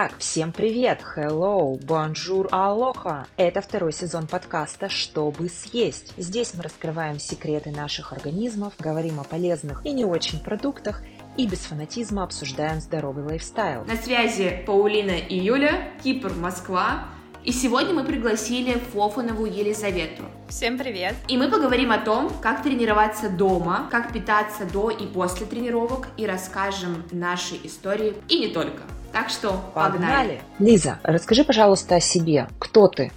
Итак, всем привет, hello, bonjour, aloha. Это второй сезон подкаста «Чтобы съесть». Здесь мы раскрываем секреты наших организмов, говорим о полезных и не очень продуктах и без фанатизма обсуждаем здоровый лайфстайл. На связи Паулина и Юля, Кипр, Москва. И сегодня мы пригласили Фофанову Елизавету. Всем привет! И мы поговорим о том, как тренироваться дома, как питаться до и после тренировок, и расскажем наши истории, и не только. Так что погнали! погнали. Лиза, расскажи, пожалуйста, о себе. Кто ты?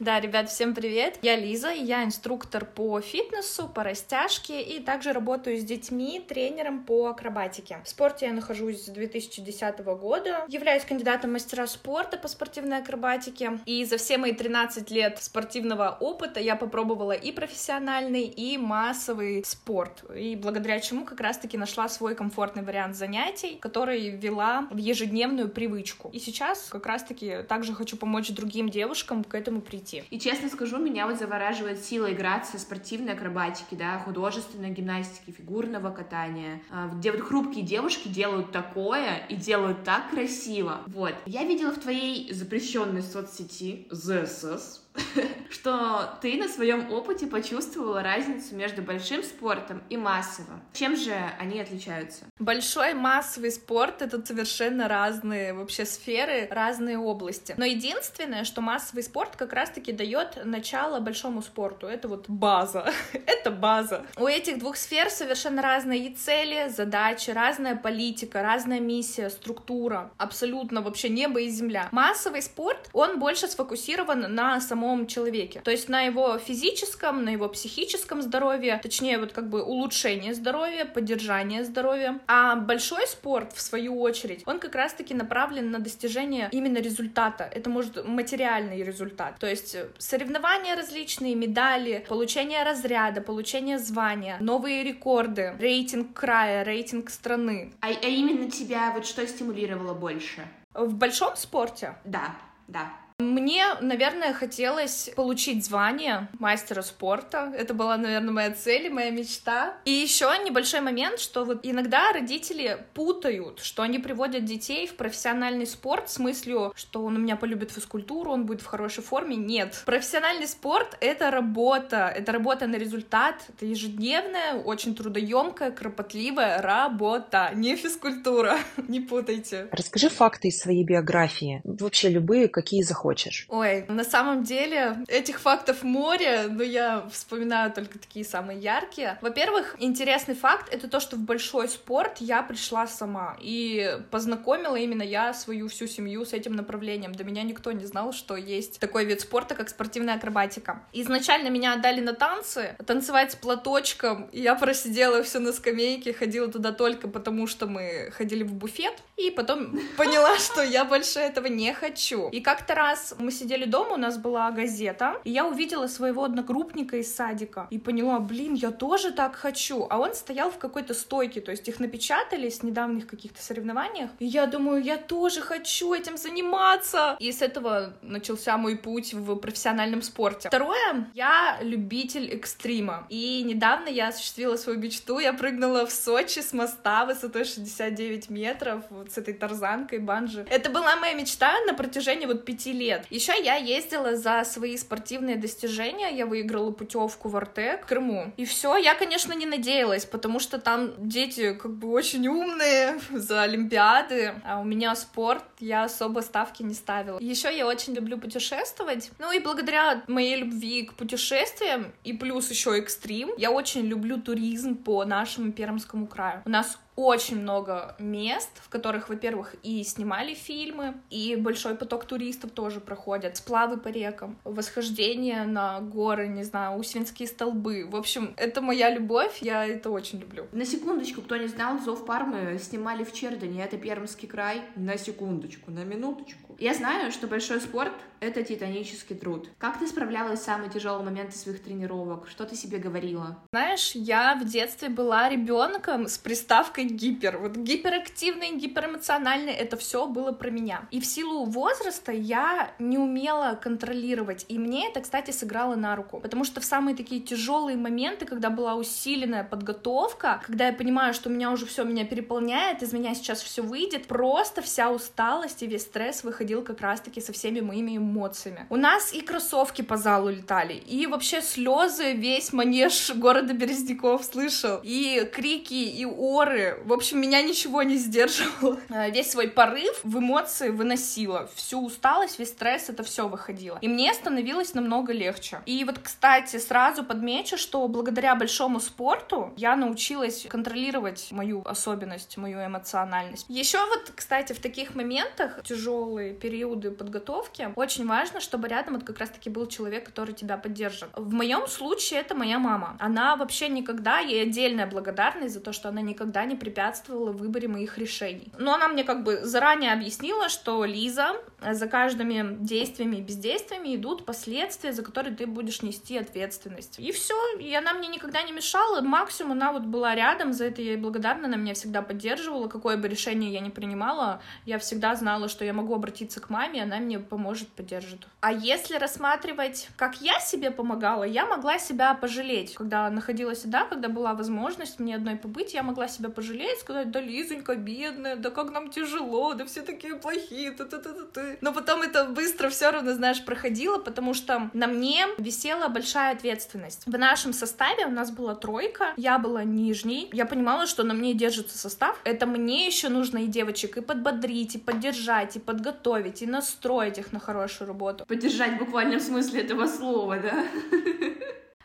Да, ребят, всем привет! Я Лиза, я инструктор по фитнесу, по растяжке и также работаю с детьми, тренером по акробатике. В спорте я нахожусь с 2010 года, являюсь кандидатом мастера спорта по спортивной акробатике, и за все мои 13 лет спортивного опыта я попробовала и профессиональный, и массовый спорт, и благодаря чему как раз-таки нашла свой комфортный вариант занятий, который вела в ежедневную привычку. И сейчас как раз-таки также хочу помочь другим девушкам к этому прийти идти. И честно скажу, меня вот завораживает сила играться спортивной акробатики, да, художественной гимнастики, фигурного катания, а, где вот хрупкие девушки делают такое и делают так красиво. Вот. Я видела в твоей запрещенной соцсети ZSS что ты на своем опыте почувствовала разницу между большим спортом и массовым. Чем же они отличаются? Большой массовый спорт — это совершенно разные вообще сферы, разные области. Но единственное, что массовый спорт как раз-таки дает начало большому спорту. Это вот база. это база. У этих двух сфер совершенно разные и цели, задачи, разная политика, разная миссия, структура. Абсолютно вообще небо и земля. Массовый спорт, он больше сфокусирован на самом самом человеке. То есть на его физическом, на его психическом здоровье, точнее вот как бы улучшение здоровья, поддержание здоровья. А большой спорт, в свою очередь, он как раз-таки направлен на достижение именно результата. Это может материальный результат. То есть соревнования различные, медали, получение разряда, получение звания, новые рекорды, рейтинг края, рейтинг страны. А, а именно тебя вот что стимулировало больше? В большом спорте? Да, да. Мне, наверное, хотелось получить звание мастера спорта. Это была, наверное, моя цель, моя мечта. И еще небольшой момент, что вот иногда родители путают, что они приводят детей в профессиональный спорт с мыслью, что он у меня полюбит физкультуру, он будет в хорошей форме. Нет. Профессиональный спорт — это работа. Это работа на результат. Это ежедневная, очень трудоемкая, кропотливая работа. Не физкультура. Не путайте. Расскажи факты из своей биографии. Вообще любые, какие захочешь хочешь? Ой, на самом деле этих фактов море, но я вспоминаю только такие самые яркие. Во-первых, интересный факт — это то, что в большой спорт я пришла сама, и познакомила именно я свою всю семью с этим направлением. До меня никто не знал, что есть такой вид спорта, как спортивная акробатика. Изначально меня отдали на танцы, танцевать с платочком, и я просидела все на скамейке, ходила туда только потому, что мы ходили в буфет, и потом поняла, что я больше этого не хочу. И как-то раз раз мы сидели дома, у нас была газета, и я увидела своего одногруппника из садика и поняла, блин, я тоже так хочу. А он стоял в какой-то стойке, то есть их напечатали с недавних каких-то соревнованиях. И я думаю, я тоже хочу этим заниматься. И с этого начался мой путь в профессиональном спорте. Второе, я любитель экстрима. И недавно я осуществила свою мечту, я прыгнула в Сочи с моста высотой 69 метров вот с этой тарзанкой, банджи. Это была моя мечта на протяжении вот пяти лет лет. Еще я ездила за свои спортивные достижения, я выиграла путевку в Артек, в Крыму. И все, я, конечно, не надеялась, потому что там дети как бы очень умные за Олимпиады, а у меня спорт, я особо ставки не ставила. Еще я очень люблю путешествовать, ну и благодаря моей любви к путешествиям и плюс еще экстрим, я очень люблю туризм по нашему Пермскому краю. У нас очень много мест, в которых, во-первых, и снимали фильмы, и большой поток туристов тоже проходят, сплавы по рекам, восхождение на горы, не знаю, Усвинские столбы. В общем, это моя любовь, я это очень люблю. На секундочку, кто не знал, Зов Пармы снимали в Чердане, это Пермский край. На секундочку, на минуточку. Я знаю, что большой спорт — это титанический труд. Как ты справлялась с самые тяжелые моменты своих тренировок? Что ты себе говорила? Знаешь, я в детстве была ребенком с приставкой гипер. Вот гиперактивный, гиперэмоциональный, это все было про меня. И в силу возраста я не умела контролировать. И мне это, кстати, сыграло на руку. Потому что в самые такие тяжелые моменты, когда была усиленная подготовка, когда я понимаю, что у меня уже все меня переполняет, из меня сейчас все выйдет, просто вся усталость и весь стресс выходил как раз-таки со всеми моими эмоциями. У нас и кроссовки по залу летали, и вообще слезы весь манеж города Березняков слышал, и крики, и оры. В общем, меня ничего не сдерживало. А, весь свой порыв в эмоции выносила. Всю усталость, весь стресс, это все выходило. И мне становилось намного легче. И вот, кстати, сразу подмечу, что благодаря большому спорту я научилась контролировать мою особенность, мою эмоциональность. Еще вот, кстати, в таких моментах, тяжелые периоды подготовки, очень важно, чтобы рядом вот как раз-таки был человек, который тебя поддержит. В моем случае это моя мама. Она вообще никогда, ей отдельная благодарность за то, что она никогда не препятствовала в выборе моих решений. Но она мне как бы заранее объяснила, что Лиза, за каждыми действиями и бездействиями идут последствия, за которые ты будешь нести ответственность. И все, и она мне никогда не мешала, максимум она вот была рядом, за это я ей благодарна, она меня всегда поддерживала, какое бы решение я ни принимала, я всегда знала, что я могу обратиться к маме, она мне поможет, поддержит. А если рассматривать, как я себе помогала, я могла себя пожалеть. Когда находилась да, когда была возможность мне одной побыть, я могла себя пожалеть, сказать, да, Лизонька, бедная, да как нам тяжело, да все такие плохие, ты Но потом это быстро все равно, знаешь, проходило, потому что на мне висела большая ответственность. В нашем составе у нас была тройка, я была нижней, я понимала, что на мне держится состав, это мне еще нужно и девочек и подбодрить, и поддержать, и подготовить, и настроить их на хорошую работу. Поддержать в буквальном смысле этого слова, да?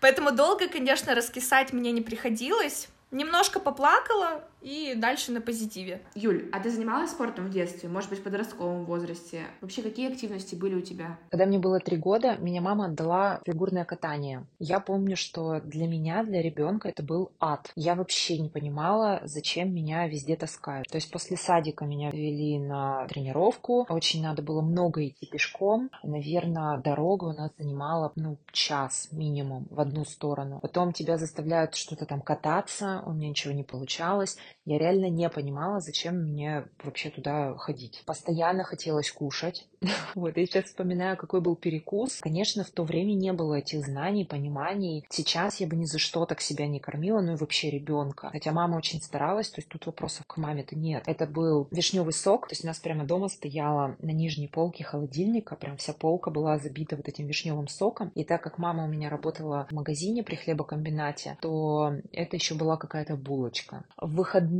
Поэтому долго, конечно, раскисать мне не приходилось. Немножко поплакала, и дальше на позитиве. Юль, а ты занималась спортом в детстве? Может быть, в подростковом возрасте? Вообще, какие активности были у тебя? Когда мне было три года, меня мама отдала фигурное катание. Я помню, что для меня, для ребенка это был ад. Я вообще не понимала, зачем меня везде таскают. То есть после садика меня вели на тренировку. Очень надо было много идти пешком. Наверное, дорога у нас занимала, ну, час минимум в одну сторону. Потом тебя заставляют что-то там кататься. У меня ничего не получалось. back. Я реально не понимала, зачем мне вообще туда ходить. Постоянно хотелось кушать. Вот, я сейчас вспоминаю, какой был перекус. Конечно, в то время не было этих знаний, пониманий. Сейчас я бы ни за что так себя не кормила, ну и вообще ребенка. Хотя мама очень старалась, то есть тут вопросов к маме-то нет. Это был вишневый сок, то есть у нас прямо дома стояла на нижней полке холодильника, прям вся полка была забита вот этим вишневым соком. И так как мама у меня работала в магазине при хлебокомбинате, то это еще была какая-то булочка. В выходные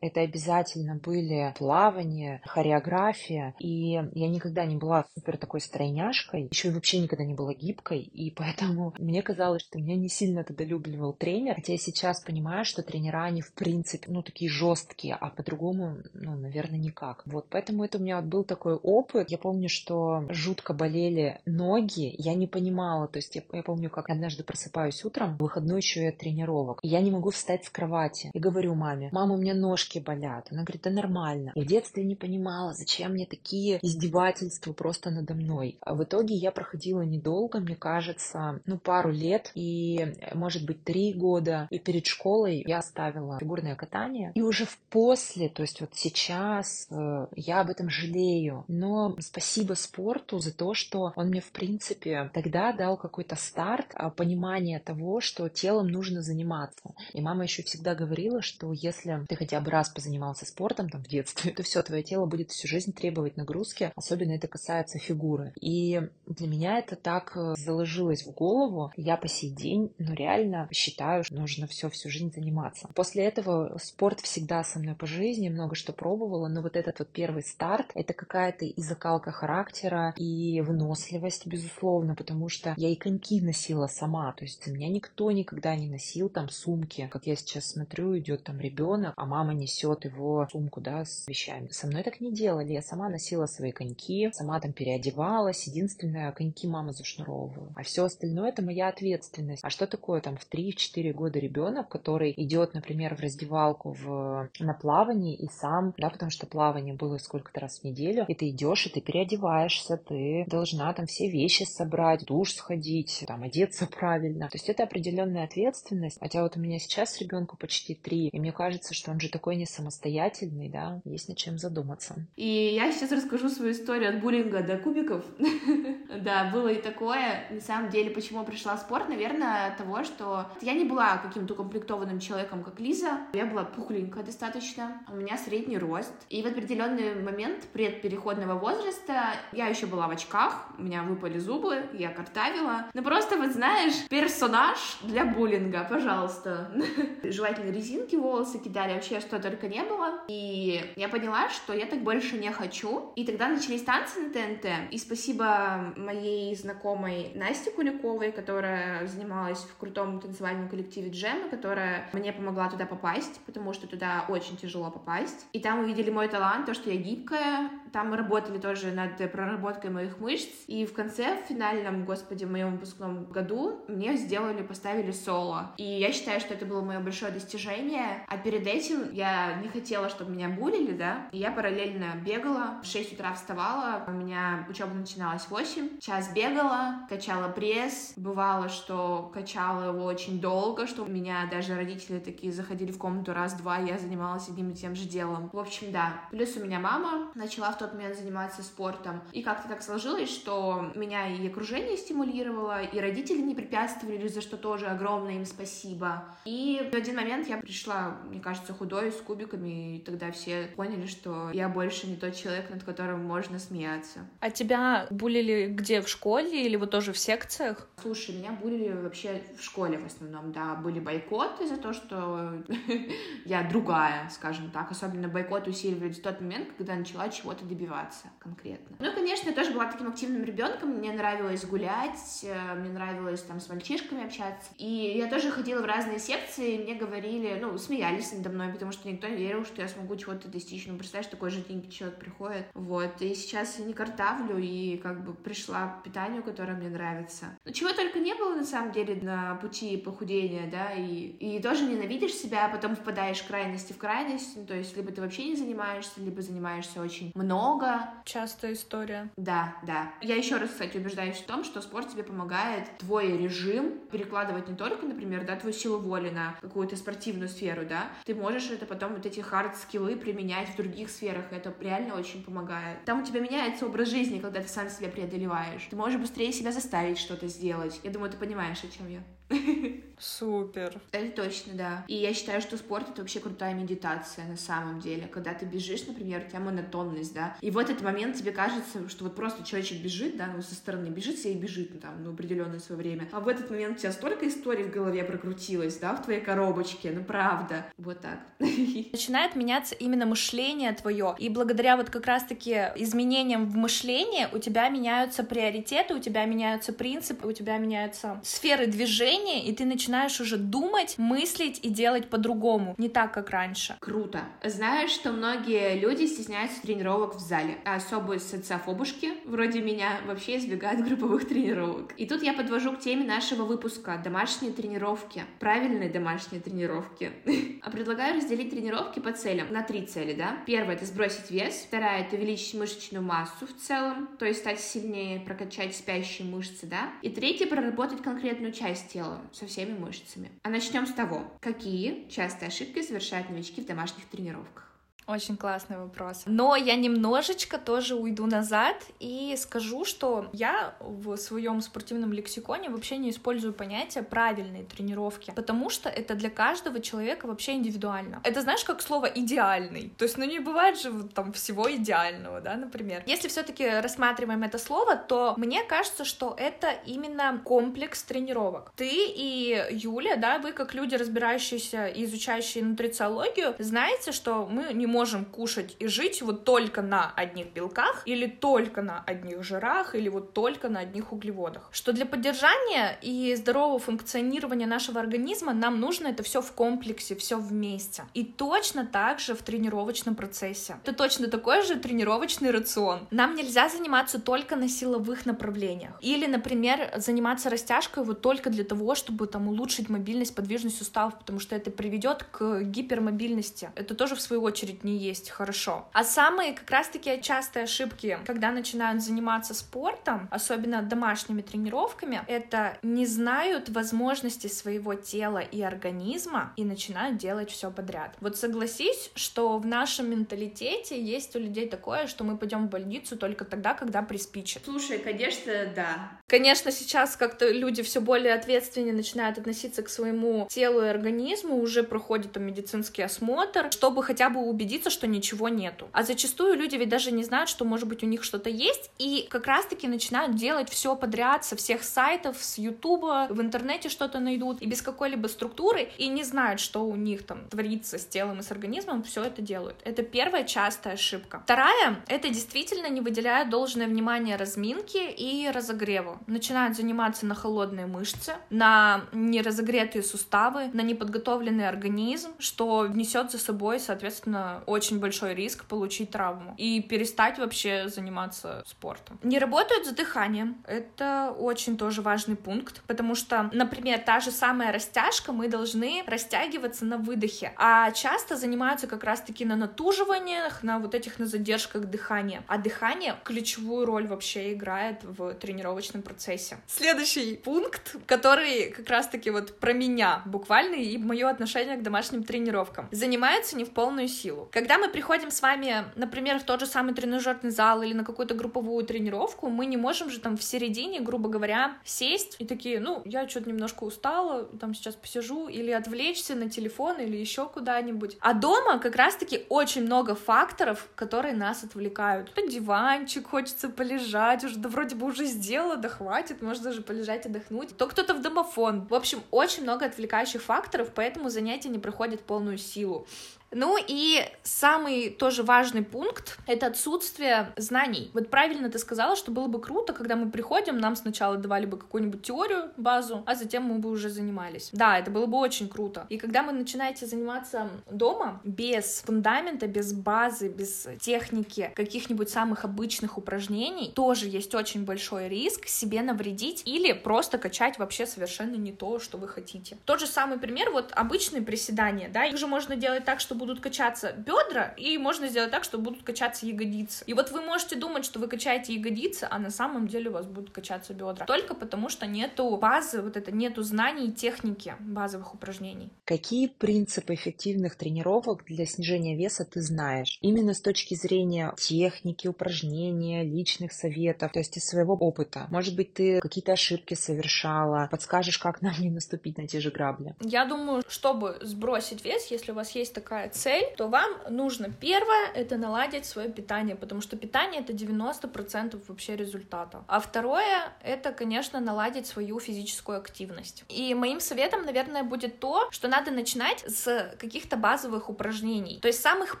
это обязательно были плавание, хореография, и я никогда не была супер такой стройняшкой, еще и вообще никогда не была гибкой, и поэтому мне казалось, что меня не сильно тогда любливал тренер, хотя я сейчас понимаю, что тренера, они в принципе, ну, такие жесткие, а по-другому, ну, наверное, никак. Вот, поэтому это у меня вот был такой опыт. Я помню, что жутко болели ноги, я не понимала, то есть я, я помню, как однажды просыпаюсь утром, выходной еще и от тренировок, и я не могу встать с кровати, и говорю маме, мама, у меня ножки болят. Она говорит, да нормально. Я в детстве не понимала, зачем мне такие издевательства просто надо мной. А в итоге я проходила недолго, мне кажется, ну, пару лет и, может быть, три года. И перед школой я оставила фигурное катание. И уже в после, то есть вот сейчас э, я об этом жалею. Но спасибо спорту за то, что он мне, в принципе, тогда дал какой-то старт, а, понимание того, что телом нужно заниматься. И мама еще всегда говорила, что если ты хотя бы раз позанимался спортом там в детстве, то все, твое тело будет всю жизнь требовать нагрузки, особенно это касается фигуры. И для меня это так э, заложилось в голову. Я по сей день, ну, реально считаю, что нужно все всю жизнь заниматься. После этого спорт всегда со мной по жизни, много что пробовала, но вот этот вот первый старт, это какая-то и закалка характера, и выносливость, безусловно, потому что я и коньки носила сама, то есть меня никто никогда не носил там сумки, как я сейчас смотрю, идет там ребенок, а мама несет его сумку, да, с вещами. Со мной так не делали, я сама носила свои коньки, сама там переодевалась. Единственное, коньки мама зашнуровывала. А все остальное это моя ответственность. А что такое там в 3-4 года ребенок, который идет, например, в раздевалку в, на плавание и сам, да, потому что плавание было сколько-то раз в неделю, и ты идешь, и ты переодеваешься, ты должна там все вещи собрать, душ сходить, там одеться правильно. То есть это определенная ответственность. Хотя вот у меня сейчас ребенку почти 3, и мне кажется, что что он же такой не самостоятельный, да, есть над чем задуматься. И я сейчас расскажу свою историю от буллинга до кубиков. Да, было и такое. На самом деле, почему пришла спорт? Наверное, того, что я не была каким-то укомплектованным человеком, как Лиза. Я была пухленькая достаточно. У меня средний рост. И в определенный момент предпереходного возраста я еще была в очках, у меня выпали зубы, я картавила. Ну просто вот знаешь, персонаж для буллинга, пожалуйста. Жевательные резинки волосы кидали, вообще что только не было. И я поняла, что я так больше не хочу. И тогда начались танцы на ТНТ. И спасибо моей знакомой Насте Куликовой, которая занималась в крутом танцевальном коллективе Джема, которая мне помогла туда попасть, потому что туда очень тяжело попасть. И там увидели мой талант, то, что я гибкая. Там мы работали тоже над проработкой моих мышц. И в конце, в финальном, господи, в моем выпускном году мне сделали, поставили соло. И я считаю, что это было мое большое достижение. А перед этим я не хотела, чтобы меня булили, да. Я параллельно бегала, в 6 утра вставала, у меня учеба начиналась в 8, час бегала, качала пресс. Бывало, что качала его очень долго, что у меня даже родители такие заходили в комнату раз-два, я занималась одним и тем же делом. В общем, да. Плюс у меня мама начала в тот момент заниматься спортом. И как-то так сложилось, что меня и окружение стимулировало, и родители не препятствовали, за что тоже огромное им спасибо. И в один момент я пришла, мне кажется, худой, с кубиками, и тогда все поняли, что я больше не тот человек, над которым можно смеяться. А тебя булили где, в школе или вот тоже в секциях? Слушай, меня булили вообще в школе в основном, да. Были бойкоты за то, что я другая, скажем так. Особенно бойкоты усиливались в тот момент, когда начала чего-то добиваться конкретно. Ну, конечно, я тоже была таким активным ребенком. Мне нравилось гулять, э, мне нравилось там с мальчишками общаться. И я тоже ходила в разные секции, мне говорили, ну, смеялись надо мной, потому что никто не верил, что я смогу чего-то достичь. Ну, представляешь, такой жиденький человек приходит. Вот. И сейчас я не картавлю, и как бы пришла к питанию, которое мне нравится. Ну, чего только не было, на самом деле, на пути похудения, да, и, и тоже ненавидишь себя, а потом впадаешь в крайности в крайность, ну, то есть либо ты вообще не занимаешься, либо занимаешься очень много. Частая история. Да, да. Я еще раз, кстати, убеждаюсь в том, что спорт тебе помогает твой режим перекладывать не только, например, да, твою силу воли на какую-то спортивную сферу, да, ты можешь это потом, вот эти хард-скиллы применять в других сферах, это реально очень помогает. Там у тебя меняется образ жизни, когда ты сам себя преодолеваешь. Ты можешь быстрее себя заставить что-то сделать. Я думаю, ты понимаешь, о чем я. Супер. Это точно, да. И я считаю, что спорт — это вообще крутая медитация на самом деле. Когда ты бежишь, например, у тебя монотонность, да, и в этот момент тебе кажется, что вот просто человечек бежит, да, ну, со стороны бежит себе и бежит, ну, там, ну, определенное свое время. А в этот момент у тебя столько историй в голове прокрутилось, да, в твоей коробочке, ну, правда. Вот так. Начинает меняться именно мышление твое, и благодаря вот как раз-таки изменениям в мышлении у тебя меняются приоритеты, у тебя меняются принципы, у тебя меняются сферы движения, и ты начинаешь уже думать, мыслить и делать по-другому, не так, как раньше. Круто. Знаешь, что многие люди стесняются тренировок в зале, а особо социофобушки, вроде меня, вообще избегают групповых тренировок. И тут я подвожу к теме нашего выпуска — домашние тренировки. Правильные домашние тренировки. А предлагаю разделить тренировки по целям на три цели, да? Первая — это сбросить вес. Вторая — это увеличить мышечную массу в целом, то есть стать сильнее, прокачать спящие мышцы, да? И третья — проработать конкретную часть тела со всеми мышцами. А начнем с того, какие частые ошибки совершают новички в домашних тренировках. Очень классный вопрос. Но я немножечко тоже уйду назад и скажу, что я в своем спортивном лексиконе вообще не использую понятие правильные тренировки, потому что это для каждого человека вообще индивидуально. Это знаешь, как слово идеальный. То есть, ну не бывает же там всего идеального, да, например. Если все-таки рассматриваем это слово, то мне кажется, что это именно комплекс тренировок. Ты и Юля, да, вы как люди, разбирающиеся и изучающие нутрициологию, знаете, что мы не можем кушать и жить вот только на одних белках или только на одних жирах или вот только на одних углеводах. Что для поддержания и здорового функционирования нашего организма нам нужно это все в комплексе, все вместе. И точно так же в тренировочном процессе. Это точно такой же тренировочный рацион. Нам нельзя заниматься только на силовых направлениях. Или, например, заниматься растяжкой вот только для того, чтобы там улучшить мобильность, подвижность суставов, потому что это приведет к гипермобильности. Это тоже в свою очередь не есть хорошо. А самые как раз-таки частые ошибки, когда начинают заниматься спортом, особенно домашними тренировками, это не знают возможности своего тела и организма и начинают делать все подряд. Вот согласись, что в нашем менталитете есть у людей такое, что мы пойдем в больницу только тогда, когда приспичит. Слушай, конечно, да. Конечно, сейчас как-то люди все более ответственнее начинают относиться к своему телу и организму, уже проходит там медицинский осмотр, чтобы хотя бы убедиться, что ничего нету. А зачастую люди ведь даже не знают, что может быть у них что-то есть, и как раз-таки начинают делать все подряд со всех сайтов, с Ютуба, в интернете что-то найдут, и без какой-либо структуры, и не знают, что у них там творится с телом и с организмом, все это делают. Это первая частая ошибка. Вторая — это действительно не выделяют должное внимание разминке и разогреву. Начинают заниматься на холодные мышцы, на неразогретые суставы, на неподготовленный организм, что внесет за собой, соответственно, очень большой риск получить травму и перестать вообще заниматься спортом. Не работают с дыханием. Это очень тоже важный пункт, потому что, например, та же самая растяжка, мы должны растягиваться на выдохе, а часто занимаются как раз-таки на натуживаниях, на вот этих на задержках дыхания. А дыхание ключевую роль вообще играет в тренировочном процессе. Следующий пункт, который как раз-таки вот про меня буквально и мое отношение к домашним тренировкам. Занимаются не в полную силу. Когда мы приходим с вами, например, в тот же самый тренажерный зал или на какую-то групповую тренировку, мы не можем же там в середине, грубо говоря, сесть и такие, ну, я что-то немножко устала, там сейчас посижу, или отвлечься на телефон, или еще куда-нибудь. А дома как раз-таки очень много факторов, которые нас отвлекают. Под диванчик хочется полежать, уже да вроде бы уже сделала, да хватит, можно даже полежать, отдохнуть. То кто-то в домофон. В общем, очень много отвлекающих факторов, поэтому занятия не проходят полную силу. Ну и самый тоже важный пункт — это отсутствие знаний. Вот правильно ты сказала, что было бы круто, когда мы приходим, нам сначала давали бы какую-нибудь теорию, базу, а затем мы бы уже занимались. Да, это было бы очень круто. И когда вы начинаете заниматься дома без фундамента, без базы, без техники, каких-нибудь самых обычных упражнений, тоже есть очень большой риск себе навредить или просто качать вообще совершенно не то, что вы хотите. Тот же самый пример, вот обычные приседания, да, их же можно делать так, чтобы будут качаться бедра, и можно сделать так, что будут качаться ягодицы. И вот вы можете думать, что вы качаете ягодицы, а на самом деле у вас будут качаться бедра. Только потому, что нету базы, вот это нету знаний и техники базовых упражнений. Какие принципы эффективных тренировок для снижения веса ты знаешь? Именно с точки зрения техники, упражнения, личных советов, то есть из своего опыта. Может быть, ты какие-то ошибки совершала, подскажешь, как нам не наступить на те же грабли? Я думаю, чтобы сбросить вес, если у вас есть такая цель, то вам нужно первое — это наладить свое питание, потому что питание — это 90% вообще результата. А второе — это, конечно, наладить свою физическую активность. И моим советом, наверное, будет то, что надо начинать с каких-то базовых упражнений, то есть самых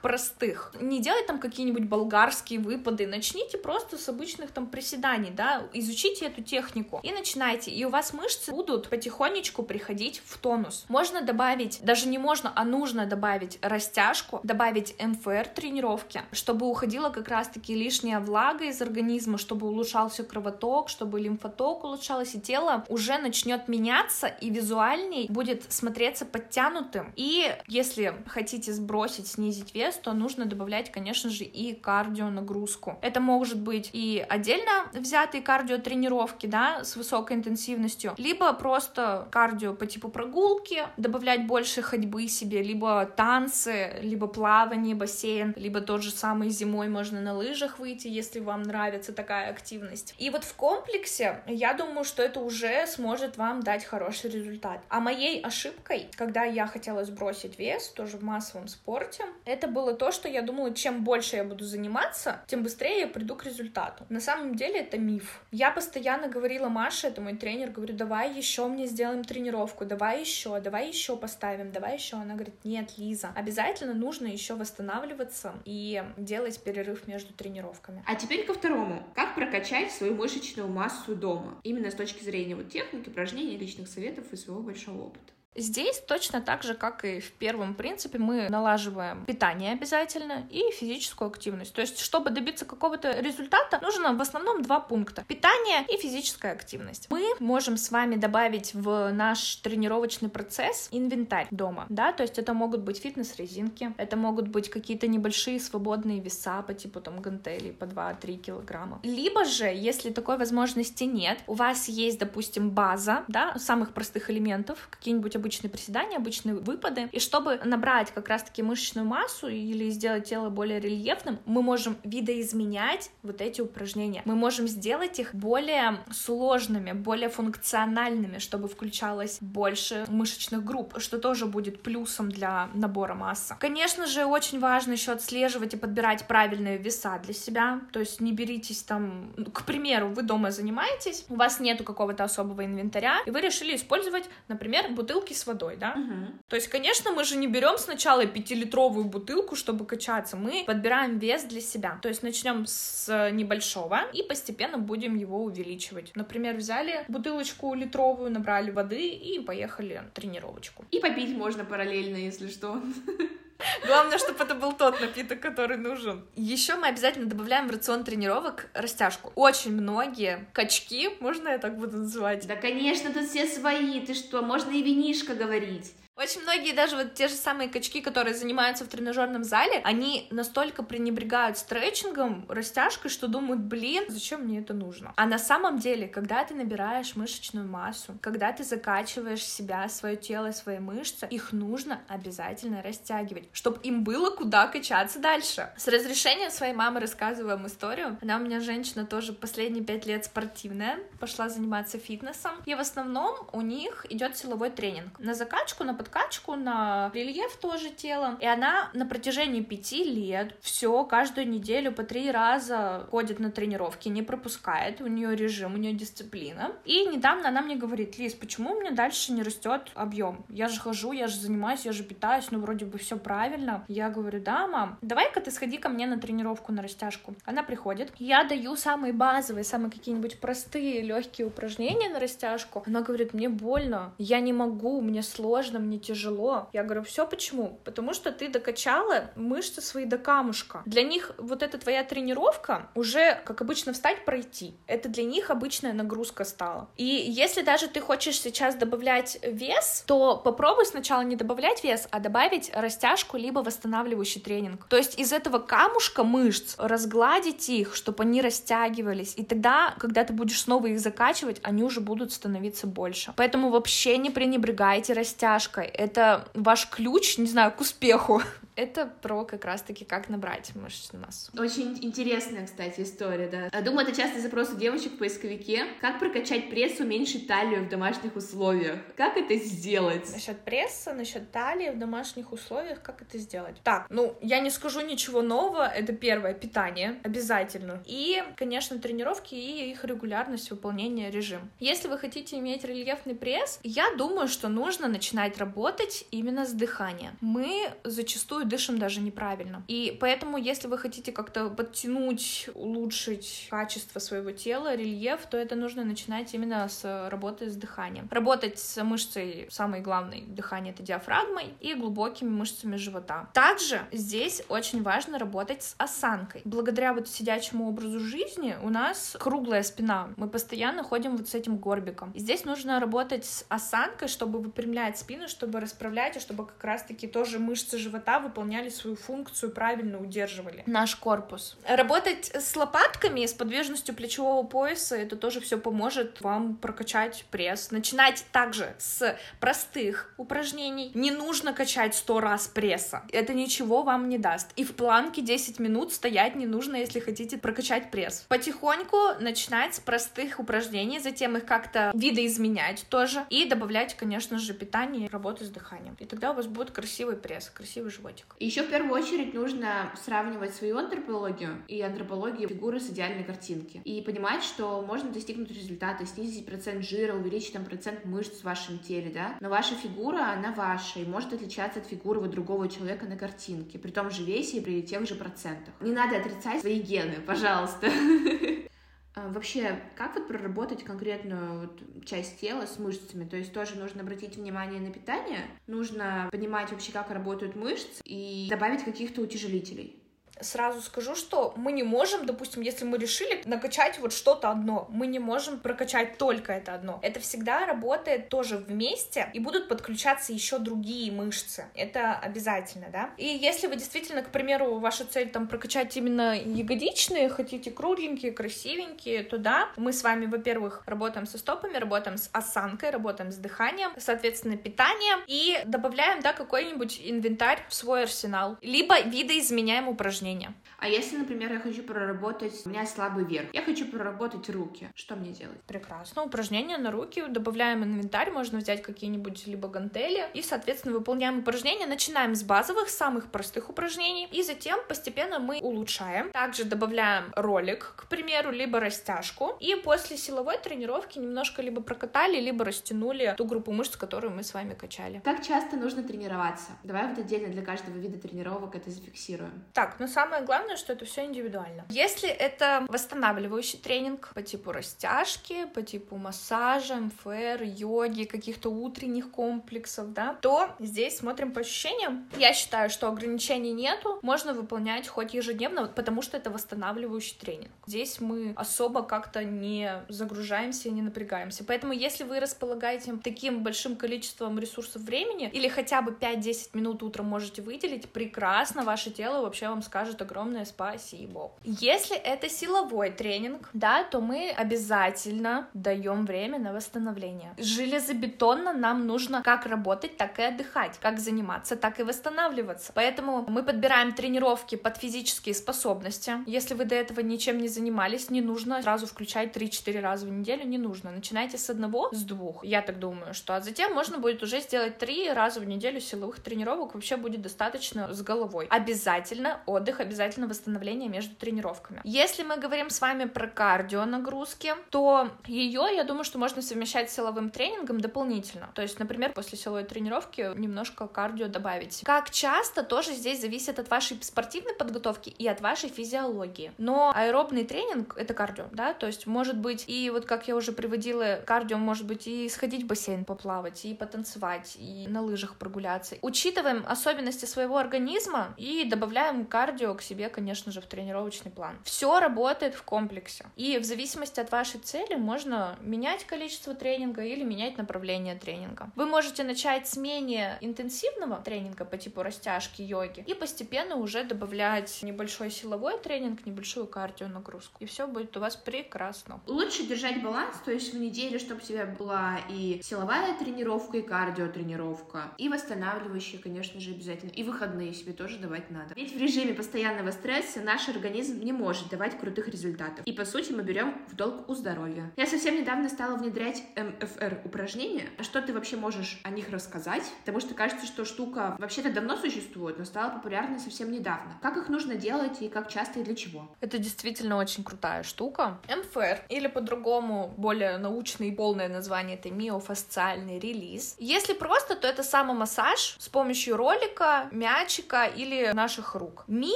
простых. Не делать там какие-нибудь болгарские выпады, начните просто с обычных там приседаний, да, изучите эту технику и начинайте, и у вас мышцы будут потихонечку приходить в тонус. Можно добавить, даже не можно, а нужно добавить растяжку, добавить МФР тренировки, чтобы уходила как раз-таки лишняя влага из организма, чтобы улучшался кровоток, чтобы лимфоток улучшалось, и тело уже начнет меняться и визуальней будет смотреться подтянутым. И если хотите сбросить, снизить вес, то нужно добавлять, конечно же, и кардио нагрузку. Это может быть и отдельно взятые кардио тренировки, да, с высокой интенсивностью, либо просто кардио по типу прогулки, добавлять больше ходьбы себе, либо танцы, либо плавание, бассейн, либо тот же самый зимой можно на лыжах выйти, если вам нравится такая активность. И вот в комплексе я думаю, что это уже сможет вам дать хороший результат. А моей ошибкой, когда я хотела сбросить вес, тоже в массовом спорте, это было то, что я думала, чем больше я буду заниматься, тем быстрее я приду к результату. На самом деле это миф. Я постоянно говорила Маше, это мой тренер, говорю, давай еще мне сделаем тренировку, давай еще, давай еще поставим, давай еще. Она говорит, нет, Лиза, обязательно нужно еще восстанавливаться и делать перерыв между тренировками. А теперь ко второму. Как прокачать свою мышечную массу дома? Именно с точки зрения вот техники, упражнений, личных советов и своего большого опыта. Здесь точно так же, как и в первом принципе, мы налаживаем питание обязательно и физическую активность. То есть, чтобы добиться какого-то результата, нужно в основном два пункта. Питание и физическая активность. Мы можем с вами добавить в наш тренировочный процесс инвентарь дома, да, то есть это могут быть фитнес-резинки, это могут быть какие-то небольшие свободные веса по типу там гантелей по 2-3 килограмма. Либо же, если такой возможности нет, у вас есть, допустим, база, да, самых простых элементов, какие-нибудь обычные приседания, обычные выпады, и чтобы набрать как раз-таки мышечную массу или сделать тело более рельефным, мы можем видоизменять вот эти упражнения. Мы можем сделать их более сложными, более функциональными, чтобы включалось больше мышечных групп, что тоже будет плюсом для набора массы. Конечно же, очень важно еще отслеживать и подбирать правильные веса для себя, то есть не беритесь там, к примеру, вы дома занимаетесь, у вас нету какого-то особого инвентаря, и вы решили использовать, например, бутылки с водой, да? Угу. То есть, конечно, мы же не берем сначала пятилитровую бутылку, чтобы качаться, мы подбираем вес для себя. То есть начнем с небольшого и постепенно будем его увеличивать. Например, взяли бутылочку литровую, набрали воды и поехали тренировочку. И попить можно параллельно, если что. Главное, чтобы это был тот напиток, который нужен. Еще мы обязательно добавляем в рацион тренировок растяжку. Очень многие качки, можно я так буду называть? Да, конечно, тут все свои. Ты что, можно и винишко говорить. Очень многие даже вот те же самые качки, которые занимаются в тренажерном зале, они настолько пренебрегают стретчингом, растяжкой, что думают, блин, зачем мне это нужно? А на самом деле, когда ты набираешь мышечную массу, когда ты закачиваешь себя, свое тело, свои мышцы, их нужно обязательно растягивать, чтобы им было куда качаться дальше. С разрешения своей мамы рассказываю вам историю. Она у меня женщина тоже последние пять лет спортивная, пошла заниматься фитнесом, и в основном у них идет силовой тренинг. На закачку, на подкачку, на рельеф тоже тела. И она на протяжении пяти лет все каждую неделю по три раза ходит на тренировки, не пропускает. У нее режим, у нее дисциплина. И недавно она мне говорит, Лиз, почему у меня дальше не растет объем? Я же хожу, я же занимаюсь, я же питаюсь, ну вроде бы все правильно. Я говорю, да, мам, давай-ка ты сходи ко мне на тренировку, на растяжку. Она приходит, я даю самые базовые, самые какие-нибудь простые, легкие упражнения на растяжку. Она говорит, мне больно, я не могу, мне сложно, мне мне тяжело. Я говорю, все почему? Потому что ты докачала мышцы свои до камушка. Для них вот эта твоя тренировка уже, как обычно, встать, пройти. Это для них обычная нагрузка стала. И если даже ты хочешь сейчас добавлять вес, то попробуй сначала не добавлять вес, а добавить растяжку либо восстанавливающий тренинг. То есть из этого камушка мышц разгладить их, чтобы они растягивались. И тогда, когда ты будешь снова их закачивать, они уже будут становиться больше. Поэтому вообще не пренебрегайте растяжкой это ваш ключ, не знаю, к успеху. Это про как раз-таки как набрать мышечную массу. Очень интересная, кстати, история, да. Думаю, это частый запрос у девочек в поисковике. Как прокачать пресс, уменьшить талию в домашних условиях? Как это сделать? Насчет пресса, насчет талии в домашних условиях, как это сделать? Так, ну, я не скажу ничего нового. Это первое, питание, обязательно. И, конечно, тренировки и их регулярность выполнения режим. Если вы хотите иметь рельефный пресс, я думаю, что нужно начинать работать именно с дыхания. Мы зачастую дышим даже неправильно. И поэтому, если вы хотите как-то подтянуть, улучшить качество своего тела, рельеф, то это нужно начинать именно с работы с дыханием. Работать с мышцей, самой главной дыхание это диафрагмой и глубокими мышцами живота. Также здесь очень важно работать с осанкой. Благодаря вот сидячему образу жизни у нас круглая спина. Мы постоянно ходим вот с этим горбиком. И здесь нужно работать с осанкой, чтобы выпрямлять спину, чтобы расправлять, и чтобы как раз-таки тоже мышцы живота выполняли свою функцию, правильно удерживали наш корпус. Работать с лопатками, с подвижностью плечевого пояса, это тоже все поможет вам прокачать пресс. Начинать также с простых упражнений. Не нужно качать 100 раз пресса. Это ничего вам не даст. И в планке 10 минут стоять не нужно, если хотите прокачать пресс. Потихоньку начинать с простых упражнений, затем их как-то видоизменять тоже. И добавлять, конечно же, питание и работу с дыханием. И тогда у вас будет красивый пресс, красивый животик девочек. Еще в первую очередь нужно сравнивать свою антропологию и антропологию фигуры с идеальной картинки. И понимать, что можно достигнуть результата, снизить процент жира, увеличить там процент мышц в вашем теле, да. Но ваша фигура, она ваша и может отличаться от фигуры вот другого человека на картинке, при том же весе и при тех же процентах. Не надо отрицать свои гены, пожалуйста. А, вообще, как вот проработать конкретную вот часть тела с мышцами? То есть тоже нужно обратить внимание на питание, нужно понимать вообще, как работают мышцы и добавить каких-то утяжелителей сразу скажу, что мы не можем, допустим, если мы решили накачать вот что-то одно, мы не можем прокачать только это одно. Это всегда работает тоже вместе, и будут подключаться еще другие мышцы. Это обязательно, да. И если вы действительно, к примеру, ваша цель там прокачать именно ягодичные, хотите кругленькие, красивенькие, то да, мы с вами, во-первых, работаем со стопами, работаем с осанкой, работаем с дыханием, соответственно, питанием, и добавляем, да, какой-нибудь инвентарь в свой арсенал, либо видоизменяем упражнения упражнения. А если, например, я хочу проработать, у меня слабый верх, я хочу проработать руки, что мне делать? Прекрасно. Упражнения на руки, добавляем инвентарь, можно взять какие-нибудь либо гантели, и, соответственно, выполняем упражнения. Начинаем с базовых, самых простых упражнений, и затем постепенно мы улучшаем. Также добавляем ролик, к примеру, либо растяжку, и после силовой тренировки немножко либо прокатали, либо растянули ту группу мышц, которую мы с вами качали. Как часто нужно тренироваться? Давай вот отдельно для каждого вида тренировок это зафиксируем. Так, ну самое главное, что это все индивидуально. Если это восстанавливающий тренинг по типу растяжки, по типу массажа, МФР, йоги, каких-то утренних комплексов, да, то здесь смотрим по ощущениям. Я считаю, что ограничений нету, можно выполнять хоть ежедневно, потому что это восстанавливающий тренинг. Здесь мы особо как-то не загружаемся и не напрягаемся. Поэтому если вы располагаете таким большим количеством ресурсов времени или хотя бы 5-10 минут утром можете выделить, прекрасно, ваше тело вообще вам скажет, скажут огромное спасибо. Если это силовой тренинг, да, то мы обязательно даем время на восстановление. Железобетонно нам нужно как работать, так и отдыхать, как заниматься, так и восстанавливаться. Поэтому мы подбираем тренировки под физические способности. Если вы до этого ничем не занимались, не нужно сразу включать 3-4 раза в неделю, не нужно. Начинайте с одного, с двух, я так думаю, что а затем можно будет уже сделать 3 раза в неделю силовых тренировок, вообще будет достаточно с головой. Обязательно отдых отдых, обязательно восстановление между тренировками. Если мы говорим с вами про кардио нагрузки, то ее, я думаю, что можно совмещать с силовым тренингом дополнительно. То есть, например, после силовой тренировки немножко кардио добавить. Как часто, тоже здесь зависит от вашей спортивной подготовки и от вашей физиологии. Но аэробный тренинг — это кардио, да, то есть может быть и вот как я уже приводила, кардио может быть и сходить в бассейн поплавать, и потанцевать, и на лыжах прогуляться. Учитываем особенности своего организма и добавляем кардио кардио к себе, конечно же, в тренировочный план. Все работает в комплексе. И в зависимости от вашей цели можно менять количество тренинга или менять направление тренинга. Вы можете начать с менее интенсивного тренинга по типу растяжки, йоги, и постепенно уже добавлять небольшой силовой тренинг, небольшую кардио нагрузку. И все будет у вас прекрасно. Лучше держать баланс, то есть в неделю, чтобы у тебя была и силовая тренировка, и кардио тренировка, и восстанавливающая, конечно же, обязательно, и выходные себе тоже давать надо. Ведь в режиме постоянного стресса наш организм не может давать крутых результатов. И по сути мы берем в долг у здоровья. Я совсем недавно стала внедрять МФР упражнения. А что ты вообще можешь о них рассказать? Потому что кажется, что штука вообще-то давно существует, но стала популярной совсем недавно. Как их нужно делать и как часто и для чего? Это действительно очень крутая штука. МФР, или по-другому более научное и полное название, это миофасциальный релиз. Если просто, то это самомассаж с помощью ролика, мячика или наших рук. Мио